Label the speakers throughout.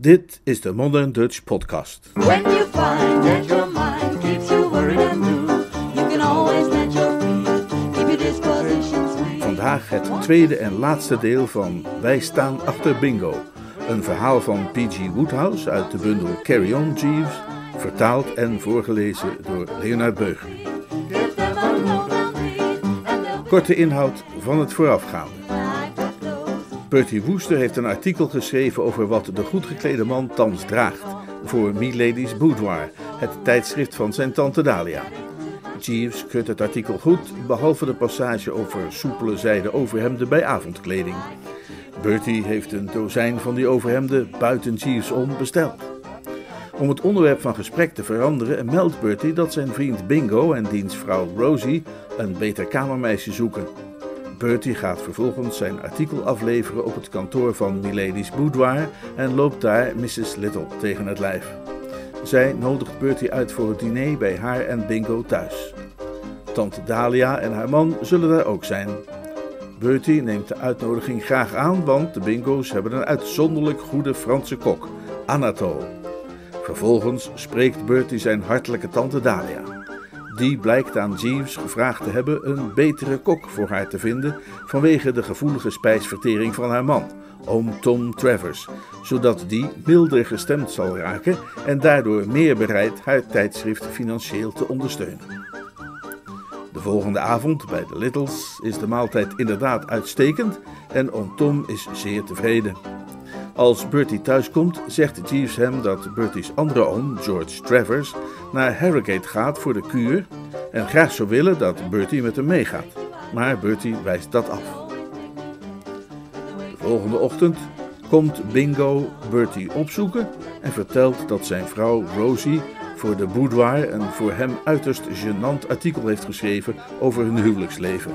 Speaker 1: Dit is de Modern Dutch Podcast.
Speaker 2: When you find that your mind keeps you worried and blue, you can always let your feet keep your dispositions free.
Speaker 1: Vandaag het tweede en laatste deel van Wij staan achter Bingo. Een verhaal van P.G. Woodhouse uit de bundel Carry On Jeeves, vertaald en voorgelezen door Leonard Beuger.
Speaker 2: They'll
Speaker 1: Korte inhoud van het voorafgaande. Bertie Wooster heeft een artikel geschreven over wat de goed geklede man thans draagt voor Milady's Boudoir, het tijdschrift van zijn tante Dahlia. Jeeves keurt het artikel goed, behalve de passage over soepele zijden overhemden bij avondkleding. Bertie heeft een dozijn van die overhemden buiten Jeeves om besteld. Om het onderwerp van gesprek te veranderen meldt Bertie dat zijn vriend Bingo en diens vrouw Rosie een beter kamermeisje zoeken. Bertie gaat vervolgens zijn artikel afleveren op het kantoor van Milady's Boudoir en loopt daar Mrs. Little tegen het lijf. Zij nodigt Bertie uit voor het diner bij haar en Bingo thuis. Tante Dahlia en haar man zullen daar ook zijn. Bertie neemt de uitnodiging graag aan, want de Bingo's hebben een uitzonderlijk goede Franse kok, Anatole. Vervolgens spreekt Bertie zijn hartelijke tante Dahlia. Die blijkt aan Jeeves gevraagd te hebben een betere kok voor haar te vinden vanwege de gevoelige spijsvertering van haar man, oom Tom Travers, zodat die milder gestemd zal raken en daardoor meer bereid haar tijdschrift financieel te ondersteunen. De volgende avond bij de Littles is de maaltijd inderdaad uitstekend en oom Tom is zeer tevreden. Als Bertie thuiskomt, zegt Jeeves hem dat Bertie's andere oom, George Travers, naar Harrogate gaat voor de kuur en graag zou willen dat Bertie met hem meegaat. Maar Bertie wijst dat af. De volgende ochtend komt Bingo Bertie opzoeken en vertelt dat zijn vrouw Rosie voor de Boudoir een voor hem uiterst gênant artikel heeft geschreven over hun huwelijksleven.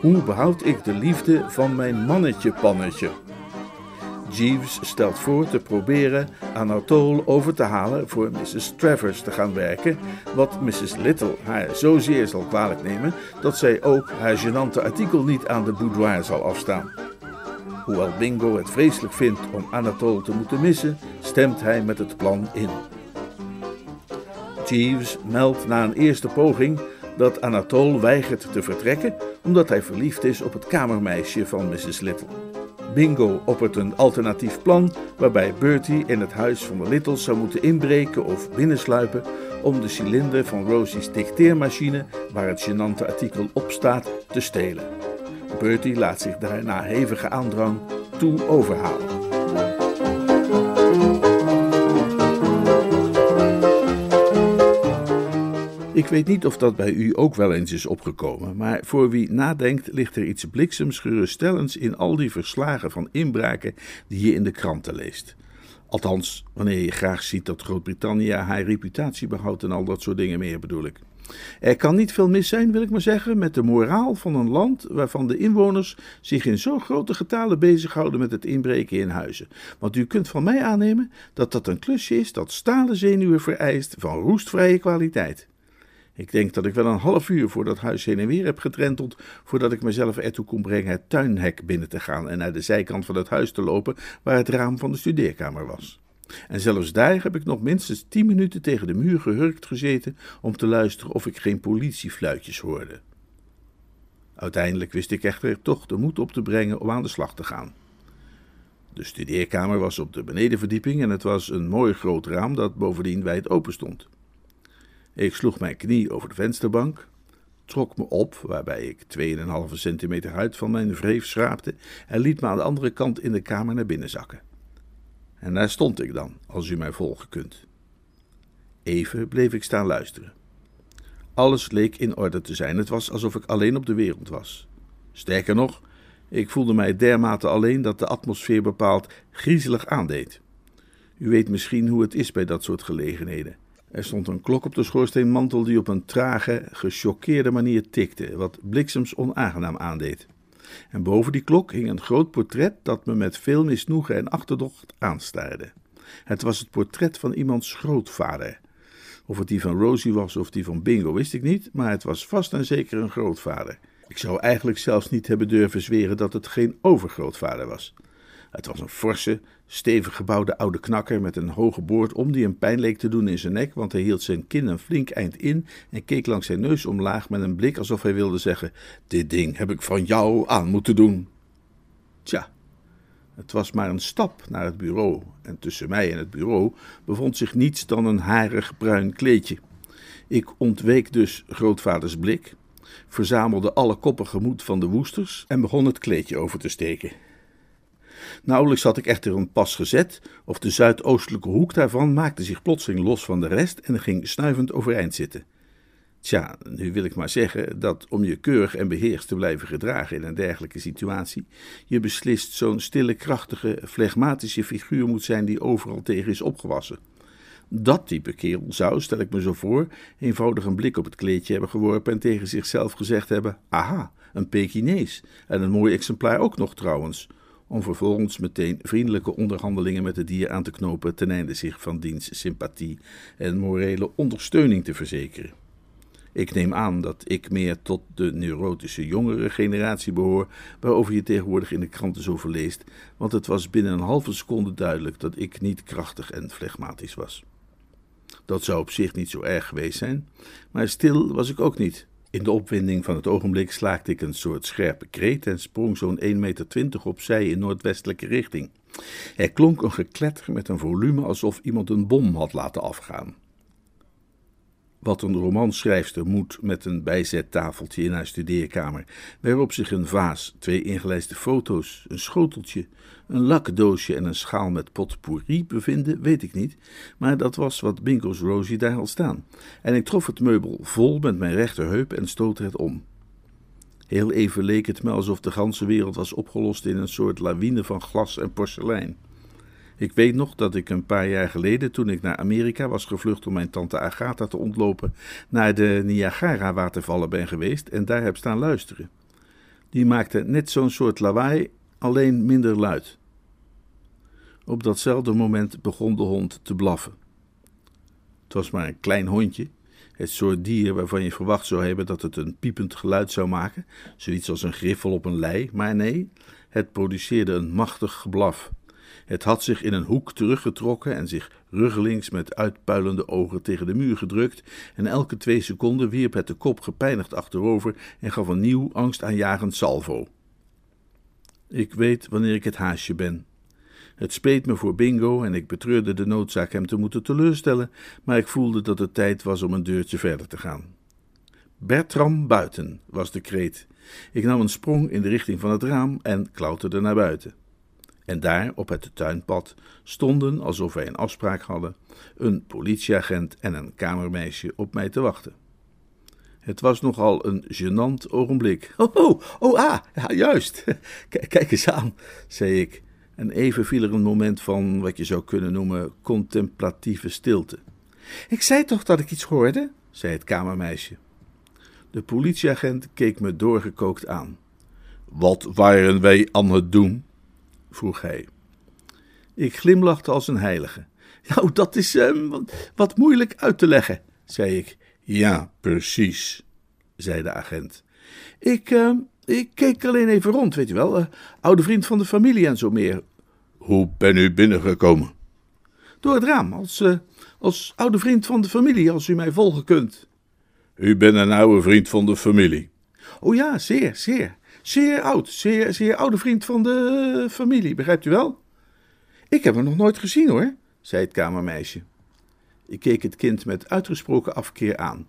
Speaker 1: Hoe behoud ik de liefde van mijn mannetje-pannetje? Jeeves stelt voor te proberen Anatole over te halen voor Mrs. Travers te gaan werken, wat Mrs. Little haar zozeer zal kwalijk nemen dat zij ook haar gênante artikel niet aan de boudoir zal afstaan. Hoewel Bingo het vreselijk vindt om Anatole te moeten missen, stemt hij met het plan in. Jeeves meldt na een eerste poging dat Anatole weigert te vertrekken omdat hij verliefd is op het kamermeisje van Mrs. Little. Bingo oppert een alternatief plan waarbij Bertie in het huis van de Littles zou moeten inbreken of binnensluipen om de cilinder van Rosie's dicteermachine, waar het gênante artikel op staat, te stelen. Bertie laat zich daar na hevige aandrang toe overhalen. Ik weet niet of dat bij u ook wel eens is opgekomen, maar voor wie nadenkt ligt er iets bliksems geruststellends in al die verslagen van inbraken die je in de kranten leest. Althans, wanneer je graag ziet dat Groot-Brittannië haar reputatie behoudt en al dat soort dingen meer bedoel ik. Er kan niet veel mis zijn, wil ik maar zeggen, met de moraal van een land waarvan de inwoners zich in zo grote getalen bezighouden met het inbreken in huizen. Want u kunt van mij aannemen dat dat een klusje is dat stalen zenuwen vereist van roestvrije kwaliteit. Ik denk dat ik wel een half uur voor dat huis heen en weer heb getrenteld voordat ik mezelf ertoe kon brengen het tuinhek binnen te gaan en naar de zijkant van het huis te lopen waar het raam van de studeerkamer was. En zelfs daar heb ik nog minstens tien minuten tegen de muur gehurkt gezeten om te luisteren of ik geen politiefluitjes hoorde. Uiteindelijk wist ik echter toch de moed op te brengen om aan de slag te gaan. De studeerkamer was op de benedenverdieping en het was een mooi groot raam dat bovendien wijd open stond. Ik sloeg mijn knie over de vensterbank, trok me op, waarbij ik 2,5 centimeter uit van mijn wreef schraapte, en liet me aan de andere kant in de kamer naar binnen zakken. En daar stond ik dan, als u mij volgen kunt. Even bleef ik staan luisteren. Alles leek in orde te zijn. Het was alsof ik alleen op de wereld was. Sterker nog, ik voelde mij dermate alleen dat de atmosfeer bepaald griezelig aandeed. U weet misschien hoe het is bij dat soort gelegenheden. Er stond een klok op de schoorsteenmantel die op een trage, gechoqueerde manier tikte, wat bliksems onaangenaam aandeed. En boven die klok hing een groot portret dat me met veel misnoegen en achterdocht aanstaarde. Het was het portret van iemands grootvader. Of het die van Rosie was of die van Bingo wist ik niet, maar het was vast en zeker een grootvader. Ik zou eigenlijk zelfs niet hebben durven zweren dat het geen overgrootvader was. Het was een forse, stevig gebouwde oude knakker met een hoge boord om die hem pijn leek te doen in zijn nek, want hij hield zijn kin een flink eind in en keek langs zijn neus omlaag met een blik alsof hij wilde zeggen: Dit ding heb ik van jou aan moeten doen. Tja, het was maar een stap naar het bureau, en tussen mij en het bureau bevond zich niets dan een harig bruin kleedje. Ik ontweek dus grootvaders blik, verzamelde alle koppige moed van de woesters en begon het kleedje over te steken. Nauwelijks had ik echter een pas gezet, of de zuidoostelijke hoek daarvan maakte zich plotseling los van de rest en ging snuivend overeind zitten. Tja, nu wil ik maar zeggen dat om je keurig en beheerst te blijven gedragen in een dergelijke situatie, je beslist zo'n stille, krachtige, flegmatische figuur moet zijn die overal tegen is opgewassen. Dat type kerel zou, stel ik me zo voor, eenvoudig een blik op het kleedje hebben geworpen en tegen zichzelf gezegd hebben: Aha, een Pekinees. En een mooi exemplaar ook nog trouwens. Om vervolgens meteen vriendelijke onderhandelingen met het dier aan te knopen ten einde zich van diens sympathie en morele ondersteuning te verzekeren. Ik neem aan dat ik meer tot de neurotische jongere generatie behoor, waarover je tegenwoordig in de kranten zoveel leest, want het was binnen een halve seconde duidelijk dat ik niet krachtig en flegmatisch was. Dat zou op zich niet zo erg geweest zijn, maar stil was ik ook niet. In de opwinding van het ogenblik slaakte ik een soort scherpe kreet en sprong zo'n 1,20 meter opzij in noordwestelijke richting. Er klonk een gekletter met een volume alsof iemand een bom had laten afgaan wat een romanschrijfster moet met een bijzettafeltje in haar studeerkamer, waarop zich een vaas, twee ingelijste foto's, een schoteltje, een lakdoosje en een schaal met potpourri bevinden, weet ik niet, maar dat was wat Bingo's Rosie daar al staan. En ik trof het meubel vol met mijn rechterheup en stootte het om. Heel even leek het me alsof de ganse wereld was opgelost in een soort lawine van glas en porselein. Ik weet nog dat ik een paar jaar geleden, toen ik naar Amerika was gevlucht om mijn tante Agatha te ontlopen, naar de Niagara-watervallen ben geweest en daar heb staan luisteren. Die maakte net zo'n soort lawaai, alleen minder luid. Op datzelfde moment begon de hond te blaffen. Het was maar een klein hondje, het soort dier waarvan je verwacht zou hebben dat het een piepend geluid zou maken, zoiets als een griffel op een lei, maar nee, het produceerde een machtig geblaf. Het had zich in een hoek teruggetrokken en zich ruggelings met uitpuilende ogen tegen de muur gedrukt, en elke twee seconden wierp het de kop gepijnigd achterover en gaf een nieuw angstaanjagend salvo. Ik weet wanneer ik het haasje ben. Het speet me voor Bingo en ik betreurde de noodzaak hem te moeten teleurstellen, maar ik voelde dat het tijd was om een deurtje verder te gaan. Bertram buiten, was de kreet. Ik nam een sprong in de richting van het raam en klauterde naar buiten. En daar, op het tuinpad, stonden, alsof wij een afspraak hadden, een politieagent en een kamermeisje op mij te wachten. Het was nogal een gênant ogenblik. Oh, oh, oh ah, ja, juist. Kijk eens aan, zei ik. En even viel er een moment van wat je zou kunnen noemen contemplatieve stilte. Ik zei toch dat ik iets hoorde, zei het kamermeisje. De politieagent keek me doorgekookt aan. Wat waren wij aan het doen? Vroeg hij. Ik glimlachte als een heilige. Nou, dat is uh, wat, moeilijk uit te leggen, zei ik. Ja, precies, zei de agent. Ik, uh, ik keek alleen even rond, weet je wel. Uh, oude vriend van de familie en zo meer. Hoe ben u binnengekomen? Door het raam, als, als oude vriend van de familie, als u mij volgen kunt. U bent een oude vriend van de familie. Oh ja, zeer, zeer. Zeer oud, zeer, zeer oude vriend van de familie, begrijpt u wel? Ik heb hem nog nooit gezien hoor, zei het kamermeisje. Ik keek het kind met uitgesproken afkeer aan.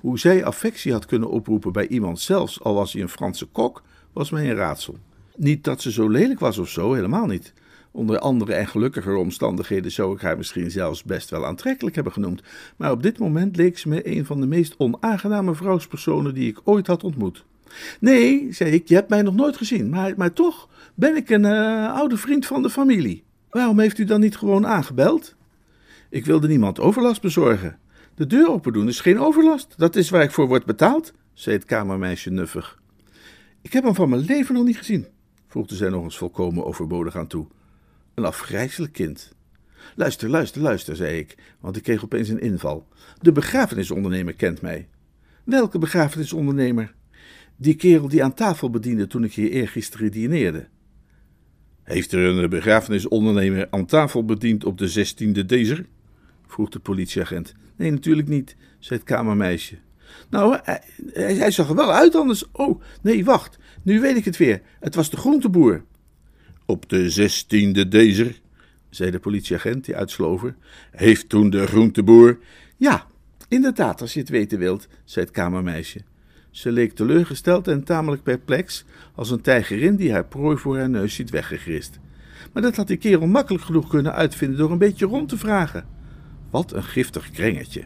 Speaker 1: Hoe zij affectie had kunnen oproepen bij iemand zelfs, al was hij een Franse kok, was mij een raadsel. Niet dat ze zo lelijk was of zo, helemaal niet. Onder andere en gelukkiger omstandigheden zou ik haar misschien zelfs best wel aantrekkelijk hebben genoemd, maar op dit moment leek ze me een van de meest onaangename vrouwspersonen die ik ooit had ontmoet. Nee, zei ik, je hebt mij nog nooit gezien, maar, maar toch ben ik een uh, oude vriend van de familie. Waarom heeft u dan niet gewoon aangebeld? Ik wilde niemand overlast bezorgen. De deur open doen is geen overlast, dat is waar ik voor word betaald, zei het kamermeisje nuffig. Ik heb hem van mijn leven nog niet gezien, voegde zij nog eens volkomen overbodig aan toe. Een afgrijzelijk kind. Luister, luister, luister, zei ik, want ik kreeg opeens een inval. De begrafenisondernemer kent mij. Welke begrafenisondernemer? Die kerel die aan tafel bediende toen ik hier eergisteren dineerde. Heeft er een begrafenisondernemer aan tafel bediend op de 16e dezer? vroeg de politieagent. Nee, natuurlijk niet, zei het kamermeisje. Nou, hij, hij, zag er wel uit anders. Oh, nee, wacht. Nu weet ik het weer. Het was de groenteboer. Op de 16e dezer, zei de politieagent die uitslover. Heeft toen de groenteboer. Ja, inderdaad, als je het weten wilt, zei het kamermeisje. Ze leek teleurgesteld en tamelijk perplex, als een tijgerin die haar prooi voor haar neus ziet weggegrist. Maar dat had die kerel makkelijk genoeg kunnen uitvinden door een beetje rond te vragen. Wat een giftig krengetje.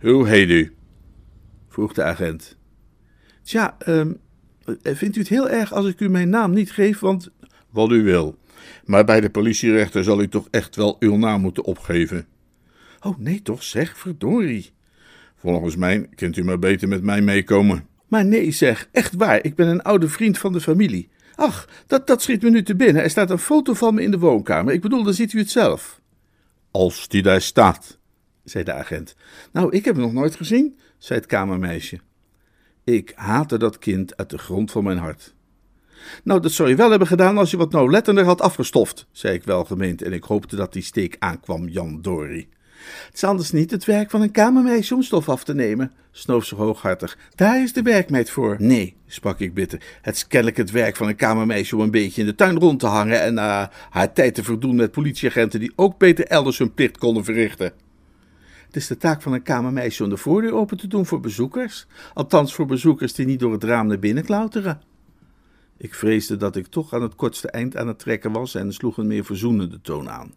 Speaker 1: Hoe heet u? vroeg de agent. Tja, um, vindt u het heel erg als ik u mijn naam niet geef, want... Wat u wil. Maar bij de politierechter zal u toch echt wel uw naam moeten opgeven. Oh, nee toch, zeg, verdorie. Volgens mij kunt u maar beter met mij meekomen. Maar nee, zeg, echt waar, ik ben een oude vriend van de familie. Ach, dat, dat schiet me nu te binnen. Er staat een foto van me in de woonkamer. Ik bedoel, dan ziet u het zelf. Als die daar staat, zei de agent. Nou, ik heb hem nog nooit gezien, zei het kamermeisje. Ik haatte dat kind uit de grond van mijn hart. Nou, dat zou je wel hebben gedaan als je wat nauwlettender had afgestoft, zei ik welgemeend en ik hoopte dat die steek aankwam, Jan Dory. Het is anders niet het werk van een kamermeisje om stof af te nemen, snoof ze hooghartig. Daar is de werkmeid voor. Nee, sprak ik bitter. Het is kennelijk het werk van een kamermeisje om een beetje in de tuin rond te hangen en uh, haar tijd te verdoen met politieagenten die ook beter elders hun plicht konden verrichten. Het is de taak van een kamermeisje om de voordeur open te doen voor bezoekers, althans voor bezoekers die niet door het raam naar binnen klauteren. Ik vreesde dat ik toch aan het kortste eind aan het trekken was en sloeg een meer verzoenende toon aan.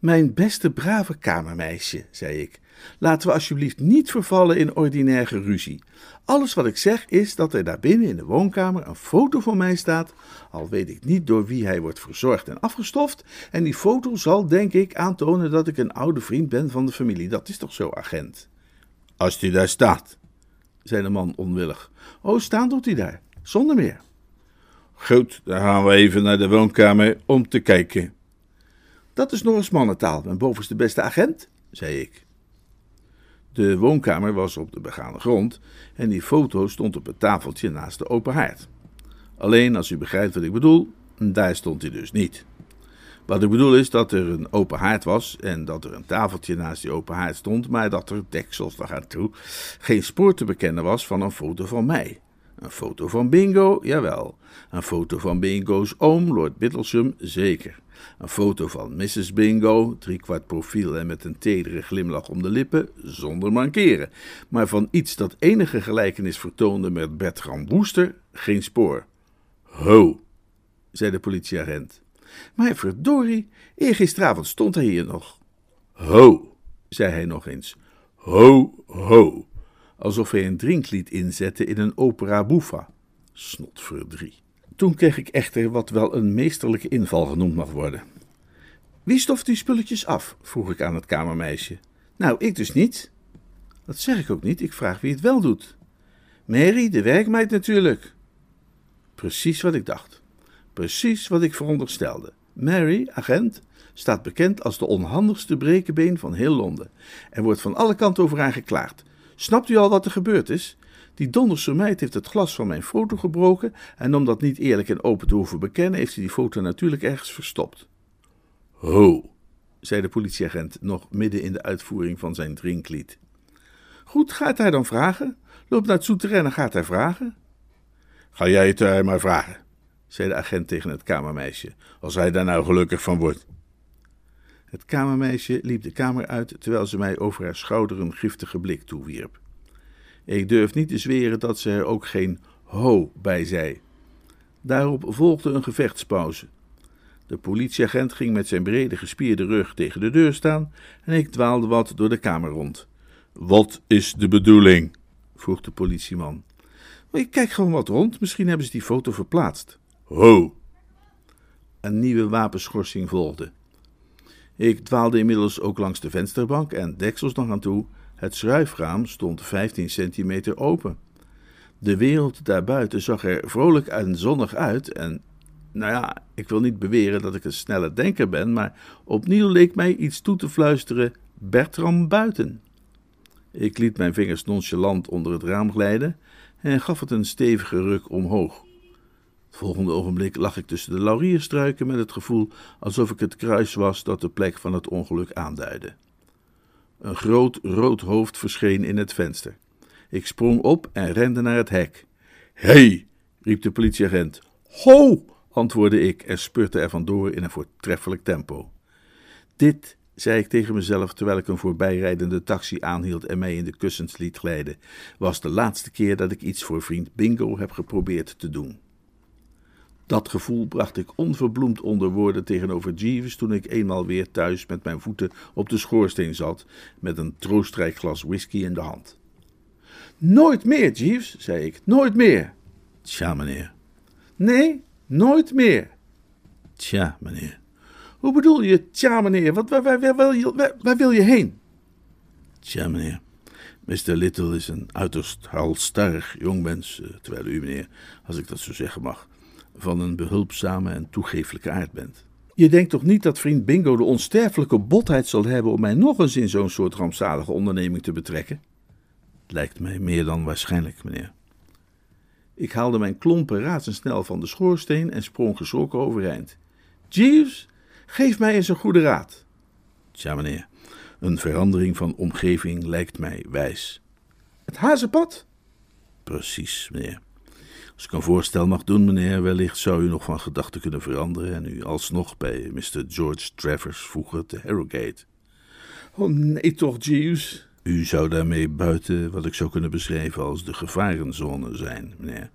Speaker 1: Mijn beste brave kamermeisje, zei ik, laten we alsjeblieft niet vervallen in ordinair geruzie. Alles wat ik zeg is dat er daar binnen in de woonkamer een foto van mij staat, al weet ik niet door wie hij wordt verzorgd en afgestoft, en die foto zal, denk ik, aantonen dat ik een oude vriend ben van de familie. Dat is toch zo, agent? Als die daar staat, zei de man onwillig. Oh, staan doet hij daar, zonder meer. Goed, dan gaan we even naar de woonkamer om te kijken. Dat is nog eens mannentaal, mijn bovenste beste agent, zei ik. De woonkamer was op de begane grond en die foto stond op het tafeltje naast de open haard. Alleen, als u begrijpt wat ik bedoel, daar stond hij dus niet. Wat ik bedoel is dat er een open haard was en dat er een tafeltje naast die open haard stond, maar dat er, deksels daar toe, geen spoor te bekennen was van een foto van mij. Een foto van Bingo, jawel. Een foto van Bingo's oom, Lord Bittlesham, zeker. Een foto van Mrs. Bingo, driekwart profiel en met een tedere glimlach om de lippen, zonder mankeren. Maar van iets dat enige gelijkenis vertoonde met Bertram Wooster, geen spoor. Ho, zei de politieagent. Maar verdorie, eergisteravond stond hij hier nog. Ho, zei hij nog eens. Ho, ho. Alsof hij een drinklied inzette in een opera buffa. Snotverdrie. Toen kreeg ik echter wat wel een meesterlijke inval genoemd mag worden. Wie stoft die spulletjes af? vroeg ik aan het kamermeisje. Nou, ik dus niet. Dat zeg ik ook niet, ik vraag wie het wel doet. Mary, de werkmeid natuurlijk. Precies wat ik dacht. Precies wat ik veronderstelde. Mary, agent, staat bekend als de onhandigste brekenbeen van heel Londen. Er wordt van alle kanten over haar. Snapt u al wat er gebeurd is? Die donderse meid heeft het glas van mijn foto gebroken en om dat niet eerlijk en open te hoeven bekennen, heeft hij die foto natuurlijk ergens verstopt. Ho, zei de politieagent nog midden in de uitvoering van zijn drinklied. Goed, gaat hij dan vragen? Loop naar het souterrain en gaat hij vragen? Ga jij het haar maar vragen, zei de agent tegen het kamermeisje, als hij daar nou gelukkig van wordt. Het kamermeisje liep de kamer uit terwijl ze mij over haar schouder een giftige blik toewierp. Ik durf niet te zweren dat ze er ook geen ho bij zei. Daarop volgde een gevechtspauze. De politieagent ging met zijn brede gespierde rug tegen de deur staan en ik dwaalde wat door de kamer rond. Wat is de bedoeling? vroeg de politieman. Ik kijk gewoon wat rond, misschien hebben ze die foto verplaatst. Ho! Een nieuwe wapenschorsing volgde. Ik dwaalde inmiddels ook langs de vensterbank en deksels nog aan toe het schruifraam stond 15 centimeter open. De wereld daarbuiten zag er vrolijk en zonnig uit en, nou ja, ik wil niet beweren dat ik een snelle denker ben, maar opnieuw leek mij iets toe te fluisteren: Bertram buiten. Ik liet mijn vingers nonchalant onder het raam glijden en gaf het een stevige ruk omhoog. Het volgende ogenblik lag ik tussen de laurierstruiken met het gevoel alsof ik het kruis was dat de plek van het ongeluk aanduidde. Een groot rood hoofd verscheen in het venster. Ik sprong op en rende naar het hek. Hé, hey, riep de politieagent. Ho, antwoordde ik en spurte er vandoor in een voortreffelijk tempo. Dit, zei ik tegen mezelf terwijl ik een voorbijrijdende taxi aanhield en mij in de kussens liet glijden, was de laatste keer dat ik iets voor vriend Bingo heb geprobeerd te doen. Dat gevoel bracht ik onverbloemd onder woorden tegenover Jeeves toen ik eenmaal weer thuis met mijn voeten op de schoorsteen zat, met een troostrijk glas whisky in de hand. Nooit meer, Jeeves, zei ik, nooit meer. Tja, meneer. Nee, nooit meer. Tja, meneer. Hoe bedoel je, tja, meneer? Wat, waar, waar, waar, waar wil je heen? Tja, meneer. Mr. Little is een uiterst halstarrig jongmens, eh, terwijl u, meneer, als ik dat zo zeggen mag, van een behulpzame en toegeeflijke aard bent. Je denkt toch niet dat vriend Bingo de onsterfelijke botheid zal hebben om mij nog eens in zo'n soort rampzalige onderneming te betrekken? Lijkt mij meer dan waarschijnlijk, meneer. Ik haalde mijn klompen razendsnel van de schoorsteen en sprong geschrokken overeind. Jeeves, geef mij eens een goede raad. Tja, meneer, een verandering van omgeving lijkt mij wijs. Het hazenpad? Precies, meneer. Als ik een voorstel mag doen, meneer, wellicht zou u nog van gedachten kunnen veranderen en u alsnog bij Mr. George Travers voegen te Harrogate. Oh nee toch, Jeeves. U zou daarmee buiten wat ik zou kunnen beschrijven als de gevarenzone zijn, meneer.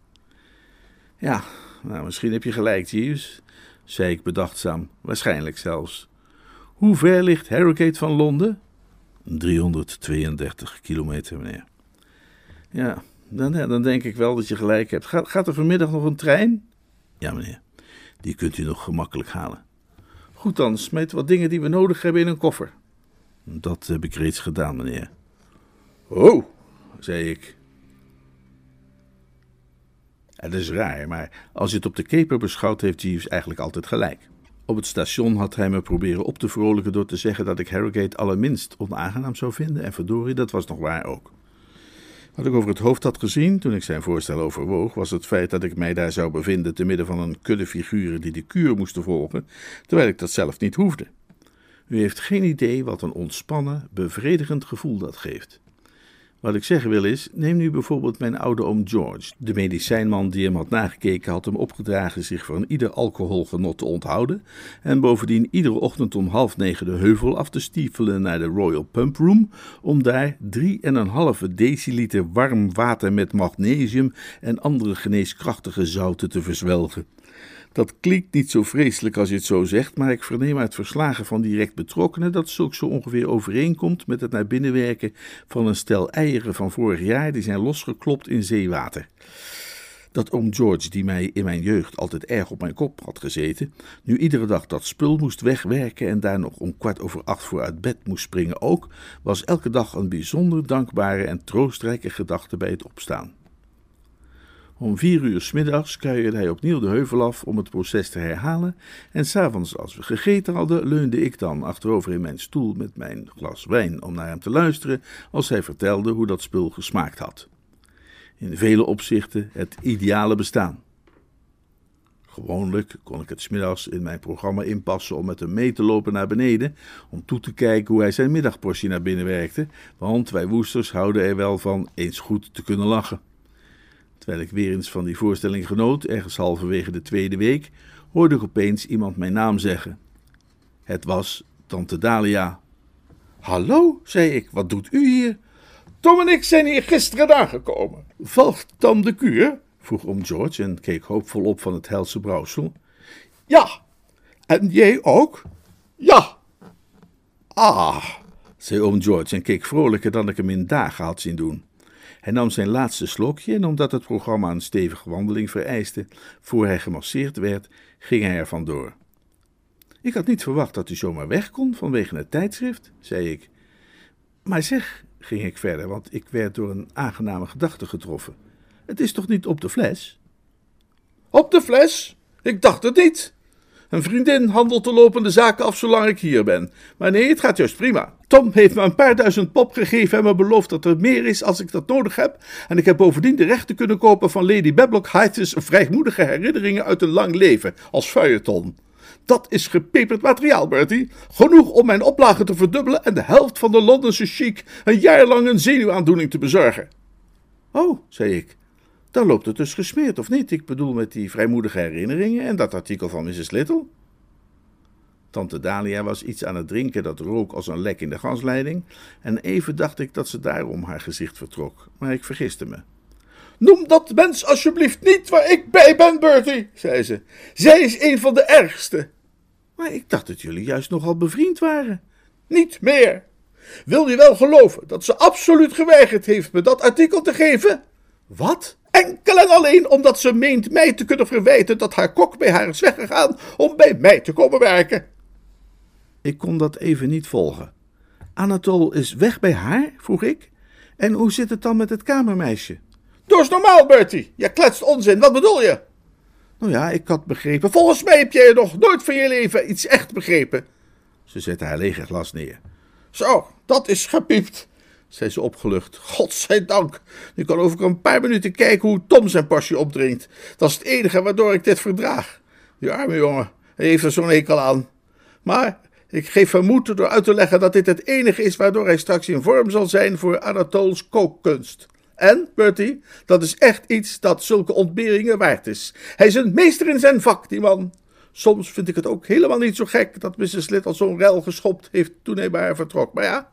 Speaker 1: Ja, nou, misschien heb je gelijk, Jeeves, zei ik bedachtzaam, waarschijnlijk zelfs. Hoe ver ligt Harrogate van Londen? 332 kilometer, meneer. Ja, dan, dan denk ik wel dat je gelijk hebt. Gaat, gaat er vanmiddag nog een trein? Ja, meneer. Die kunt u nog gemakkelijk halen. Goed dan, smeet wat dingen die we nodig hebben in een koffer. Dat heb ik reeds gedaan, meneer. Oh, zei ik. Het is raar, maar als je het op de keper beschouwt, heeft Jeeves eigenlijk altijd gelijk. Op het station had hij me proberen op te vrolijken door te zeggen dat ik Harrogate allerminst onaangenaam zou vinden, en verdorie, dat was nog waar ook. Wat ik over het hoofd had gezien toen ik zijn voorstel overwoog, was het feit dat ik mij daar zou bevinden te midden van een kudde figuren die de kuur moesten volgen, terwijl ik dat zelf niet hoefde. U heeft geen idee wat een ontspannen, bevredigend gevoel dat geeft. Wat ik zeggen wil is, neem nu bijvoorbeeld mijn oude oom George. De medicijnman die hem had nagekeken had hem opgedragen zich van ieder alcoholgenot te onthouden en bovendien iedere ochtend om half negen de heuvel af te stiefelen naar de Royal Pump Room om daar 3,5 deciliter warm water met magnesium en andere geneeskrachtige zouten te verzwelgen. Dat klinkt niet zo vreselijk als je het zo zegt, maar ik verneem uit verslagen van direct betrokkenen dat zulks zo ongeveer overeenkomt met het naar binnen werken van een stel eieren van vorig jaar die zijn losgeklopt in zeewater. Dat oom George, die mij in mijn jeugd altijd erg op mijn kop had gezeten, nu iedere dag dat spul moest wegwerken en daar nog om kwart over acht voor uit bed moest springen ook, was elke dag een bijzonder dankbare en troostrijke gedachte bij het opstaan. Om vier uur s middags kuierde hij opnieuw de heuvel af om het proces te herhalen, en s'avonds, als we gegeten hadden, leunde ik dan achterover in mijn stoel met mijn glas wijn om naar hem te luisteren als hij vertelde hoe dat spul gesmaakt had. In vele opzichten het ideale bestaan. Gewoonlijk kon ik het smiddags in mijn programma inpassen om met hem mee te lopen naar beneden, om toe te kijken hoe hij zijn middagportie naar binnen werkte, want wij woesters houden er wel van eens goed te kunnen lachen. Terwijl ik weer eens van die voorstelling genoot, ergens halverwege de tweede week, hoorde ik opeens iemand mijn naam zeggen. Het was Tante Dalia. Hallo, zei ik, wat doet u hier?
Speaker 3: Tom en ik zijn hier gisteren aangekomen.
Speaker 1: Valt Tam de kuur? vroeg oom George en keek hoopvol op van het helse brouwsel.
Speaker 3: Ja, en jij ook? Ja.
Speaker 1: Ah, zei oom George en keek vrolijker dan ik hem in dagen had zien doen. Hij nam zijn laatste slokje en omdat het programma een stevige wandeling vereiste, voor hij gemasseerd werd, ging hij er vandoor. Ik had niet verwacht dat u zomaar weg kon vanwege het tijdschrift, zei ik. Maar zeg, ging ik verder, want ik werd door een aangename gedachte getroffen. Het is toch niet op de fles?
Speaker 3: Op de fles? Ik dacht het niet. Een vriendin handelt de lopende zaken af zolang ik hier ben. Maar nee, het gaat juist prima. Tom heeft me een paar duizend pop gegeven en me beloofd dat er meer is als ik dat nodig heb. En ik heb bovendien de rechten kunnen kopen van Lady Bablock Heights vrijmoedige herinneringen uit een lang leven als feuilleton. Dat is gepeperd materiaal, Bertie. Genoeg om mijn oplage te verdubbelen en de helft van de Londense chic een jaar lang een zenuwaandoening te bezorgen.
Speaker 1: Oh, zei ik. Dan loopt het dus gesmeerd, of niet? Ik bedoel met die vrijmoedige herinneringen en dat artikel van Mrs. Little. Tante Dalia was iets aan het drinken dat rook als een lek in de gasleiding, en even dacht ik dat ze daarom haar gezicht vertrok, maar ik vergiste me.
Speaker 3: Noem dat mens alsjeblieft niet waar ik bij ben, Bertie, zei ze. Zij is een van de ergste.
Speaker 1: Maar ik dacht dat jullie juist nogal bevriend waren.
Speaker 3: Niet meer. Wil je wel geloven dat ze absoluut geweigerd heeft me dat artikel te geven?
Speaker 1: Wat?
Speaker 3: Enkel en alleen omdat ze meent mij te kunnen verwijten dat haar kok bij haar is weggegaan om bij mij te komen werken.
Speaker 1: Ik kon dat even niet volgen. Anatol is weg bij haar? vroeg ik. En hoe zit het dan met het kamermeisje?
Speaker 3: Doe eens normaal, Bertie. Je kletst onzin. Wat bedoel je?
Speaker 1: Nou ja, ik had begrepen.
Speaker 3: Volgens mij heb jij nog nooit van je leven iets echt begrepen.
Speaker 1: Ze zette haar lege glas neer.
Speaker 3: Zo, dat is gepiept, zei ze opgelucht. Godzijdank. Nu kan over een paar minuten kijken hoe Tom zijn pasje opdringt. Dat is het enige waardoor ik dit verdraag. Die arme jongen, hij heeft er zo'n hekel aan. Maar ik geef hem moed door uit te leggen dat dit het enige is waardoor hij straks in vorm zal zijn voor Anatols kookkunst. En, Bertie, dat is echt iets dat zulke ontberingen waard is. Hij is een meester in zijn vak, die man. Soms vind ik het ook helemaal niet zo gek dat Mrs. Little zo'n rel geschopt heeft toen hij bij haar vertrok. Maar ja,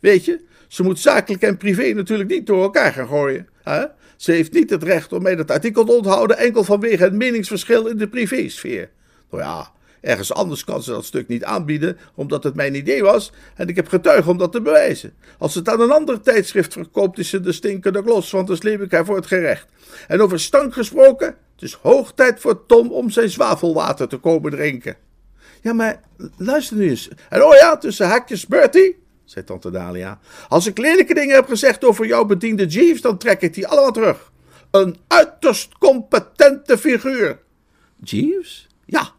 Speaker 3: weet je, ze moet zakelijk en privé natuurlijk niet door elkaar gaan gooien. Hè? Ze heeft niet het recht om mij dat artikel te onthouden enkel vanwege het meningsverschil in de privésfeer. Nou ja, Ergens anders kan ze dat stuk niet aanbieden, omdat het mijn idee was en ik heb getuigen om dat te bewijzen. Als ze het aan een ander tijdschrift verkoopt, is ze de stinkende glos, want dan sleep ik haar voor het gerecht. En over stank gesproken, het is hoog tijd voor Tom om zijn zwavelwater te komen drinken.
Speaker 1: Ja, maar luister nu eens.
Speaker 3: En oh ja, tussen haakjes Bertie, zei tante Dalia. Als ik lelijke dingen heb gezegd over jouw bediende Jeeves, dan trek ik die allemaal terug. Een uiterst competente figuur.
Speaker 1: Jeeves?
Speaker 3: Ja,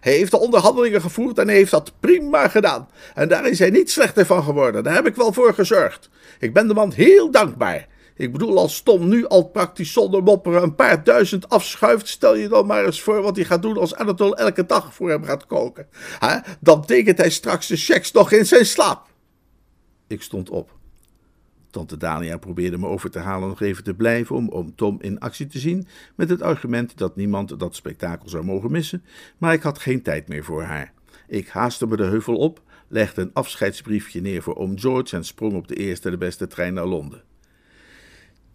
Speaker 3: hij heeft de onderhandelingen gevoerd en hij heeft dat prima gedaan. En daar is hij niet slechter van geworden. Daar heb ik wel voor gezorgd. Ik ben de man heel dankbaar. Ik bedoel, als Tom nu al praktisch zonder mopperen een paar duizend afschuift, stel je dan maar eens voor wat hij gaat doen als Anatol elke dag voor hem gaat koken. Dan tekent hij straks de checks nog in zijn slaap.
Speaker 1: Ik stond op. Tante Dalia probeerde me over te halen nog even te blijven om oom Tom in actie te zien, met het argument dat niemand dat spektakel zou mogen missen, maar ik had geen tijd meer voor haar. Ik haastte me de heuvel op, legde een afscheidsbriefje neer voor oom George en sprong op de eerste de beste trein naar Londen.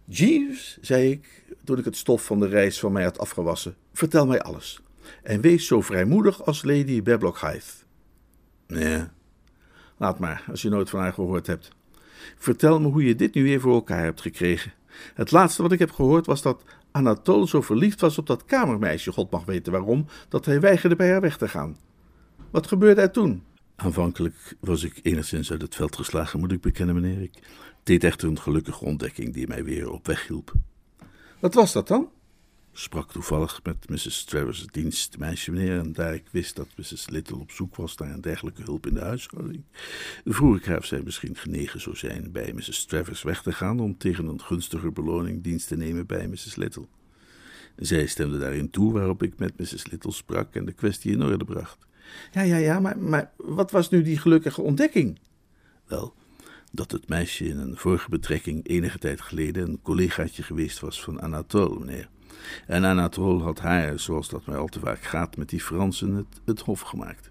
Speaker 1: Jeeves, zei ik, toen ik het stof van de reis van mij had afgewassen, vertel mij alles. En wees zo vrijmoedig als Lady Bablock. Nee, laat maar, als je nooit van haar gehoord hebt. Vertel me hoe je dit nu weer voor elkaar hebt gekregen. Het laatste wat ik heb gehoord was dat Anatole zo verliefd was op dat kamermeisje, God mag weten waarom, dat hij weigerde bij haar weg te gaan. Wat gebeurde er toen? Aanvankelijk was ik enigszins uit het veld geslagen, moet ik bekennen, meneer. Ik deed echter een gelukkige ontdekking die mij weer op weg hielp. Wat was dat dan? Sprak toevallig met Mrs. Travers' dienstmeisje meneer, en daar ik wist dat Mrs. Little op zoek was naar een dergelijke hulp in de huishouding, vroeg ik haar of zij misschien genegen zou zijn bij Mrs. Travers weg te gaan om tegen een gunstiger beloning dienst te nemen bij Mrs. Little. Zij stemde daarin toe, waarop ik met Mrs. Little sprak en de kwestie in orde bracht. Ja, ja, ja, maar, maar wat was nu die gelukkige ontdekking? Wel, dat het meisje in een vorige betrekking enige tijd geleden een collegaatje geweest was van Anatole, meneer. En Anatole had haar, zoals dat mij al te vaak gaat met die Fransen, het, hof gemaakt.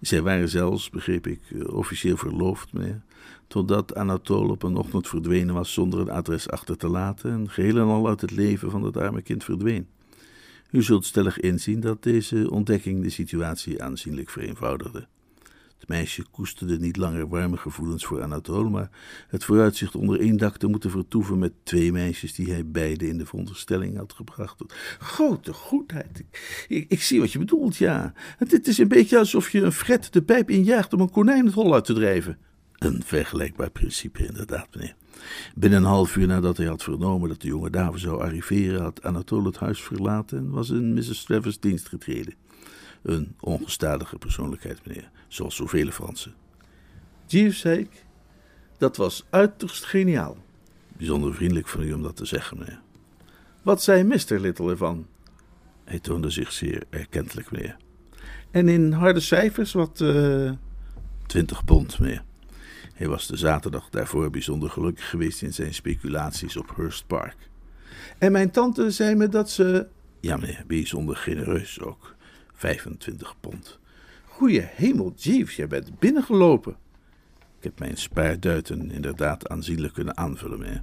Speaker 1: Zij waren zelfs, begreep ik, eh, officieel verloofd, meneer, totdat Anatole op een ochtend verdwenen was zonder een adres achter te laten en geheel en al uit het leven van het arme kind verdween. U zult stellig inzien dat deze ontdekking de situatie aanzienlijk vereenvoudigde. Het meisje koesterde niet langer warme gevoelens voor Anatole, maar het vooruitzicht onder één dak te moeten vertoeven met twee meisjes die hij beide in de veronderstelling had gebracht. Grote goedheid. Ik, ik, zie wat je bedoelt, ja. Het, is een beetje alsof je een fret de pijp injaagt om een konijn het hol uit te drijven. Een vergelijkbaar principe, inderdaad, meneer. Binnen een half uur nadat hij had vernomen dat de jonge dame zou arriveren, had Anatole het huis verlaten en was in Mrs. Travers dienst getreden.
Speaker 3: Een ongestadige persoonlijkheid, meneer, zoals zoveel Fransen.
Speaker 1: Jeeves, zei ik, dat was uiterst geniaal.
Speaker 3: Bijzonder vriendelijk van u om dat te zeggen, meneer.
Speaker 1: Wat zei Mr. Little ervan?
Speaker 3: Hij toonde zich zeer erkentelijk, meneer.
Speaker 1: En in harde cijfers, wat... eh,
Speaker 3: Twintig pond, meneer. Hij was de zaterdag daarvoor bijzonder gelukkig geweest in zijn speculaties op Hurst Park.
Speaker 1: En mijn tante zei me dat ze...
Speaker 3: Ja, meneer, bijzonder genereus ook. 25 pond.
Speaker 1: Goeie hemel, Jeeves, jij bent binnengelopen.
Speaker 3: Ik heb mijn spaarduiten inderdaad aanzienlijk kunnen aanvullen, meneer.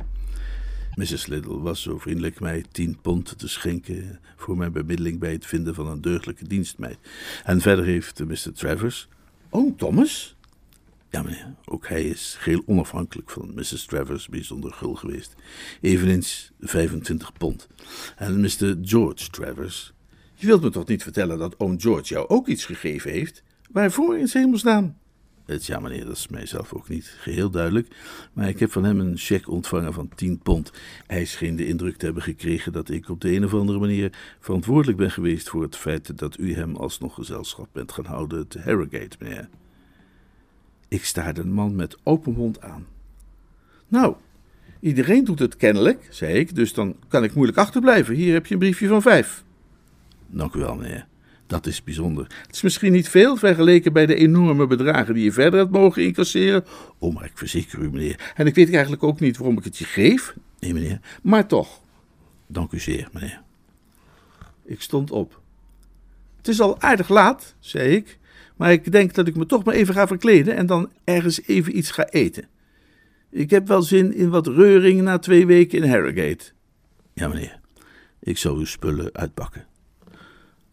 Speaker 3: Mrs. Little was zo vriendelijk mij 10 pond te schenken voor mijn bemiddeling bij het vinden van een deugdelijke dienstmeid. En verder heeft Mr. Travers,
Speaker 1: Oom Thomas?
Speaker 3: ja meneer, ook hij is geheel onafhankelijk van Mrs. Travers bijzonder gul geweest, eveneens 25 pond. En Mr. George Travers,
Speaker 1: Je wilt me toch niet vertellen dat oom George jou ook iets gegeven heeft? Waarvoor in hemelsnaam?
Speaker 3: Het, ja, meneer, dat is mijzelf ook niet geheel duidelijk. Maar ik heb van hem een cheque ontvangen van 10 pond. Hij scheen de indruk te hebben gekregen dat ik op de een of andere manier verantwoordelijk ben geweest voor het feit dat u hem alsnog gezelschap bent gaan houden te Harrogate, meneer.
Speaker 1: Ik staarde een man met open mond aan. Nou, iedereen doet het kennelijk, zei ik, dus dan kan ik moeilijk achterblijven. Hier heb je een briefje van vijf.
Speaker 3: Dank u wel, meneer. Dat is bijzonder.
Speaker 1: Het is misschien niet veel vergeleken bij de enorme bedragen die je verder hebt mogen incasseren.
Speaker 3: Oh, maar ik verzeker u, meneer.
Speaker 1: En ik weet eigenlijk ook niet waarom ik het je geef,
Speaker 3: Nee, meneer.
Speaker 1: maar toch.
Speaker 3: Dank u zeer, meneer.
Speaker 1: Ik stond op. Het is al aardig laat, zei ik, maar ik denk dat ik me toch maar even ga verkleden en dan ergens even iets ga eten. Ik heb wel zin in wat reuring na twee weken in Harrogate.
Speaker 3: Ja, meneer. Ik zal uw spullen uitpakken.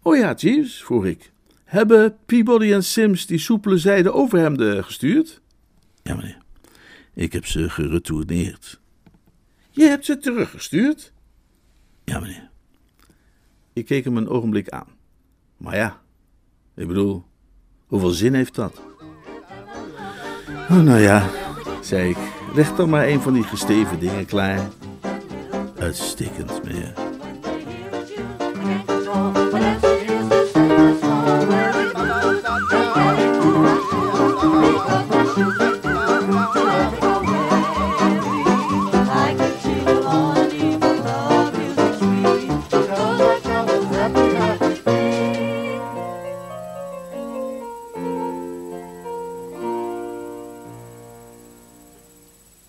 Speaker 1: Oh ja, Jeeves, vroeg ik. Hebben Peabody en Sims die soepele zijden overhemden gestuurd?
Speaker 3: Ja, meneer. Ik heb ze geretourneerd.
Speaker 1: Je hebt ze teruggestuurd?
Speaker 3: Ja, meneer.
Speaker 1: Ik keek hem een ogenblik aan. Maar ja, ik bedoel, hoeveel zin heeft dat? Oh, nou ja, zei ik, leg dan maar een van die gesteven dingen klaar.
Speaker 3: Uitstekend, meneer.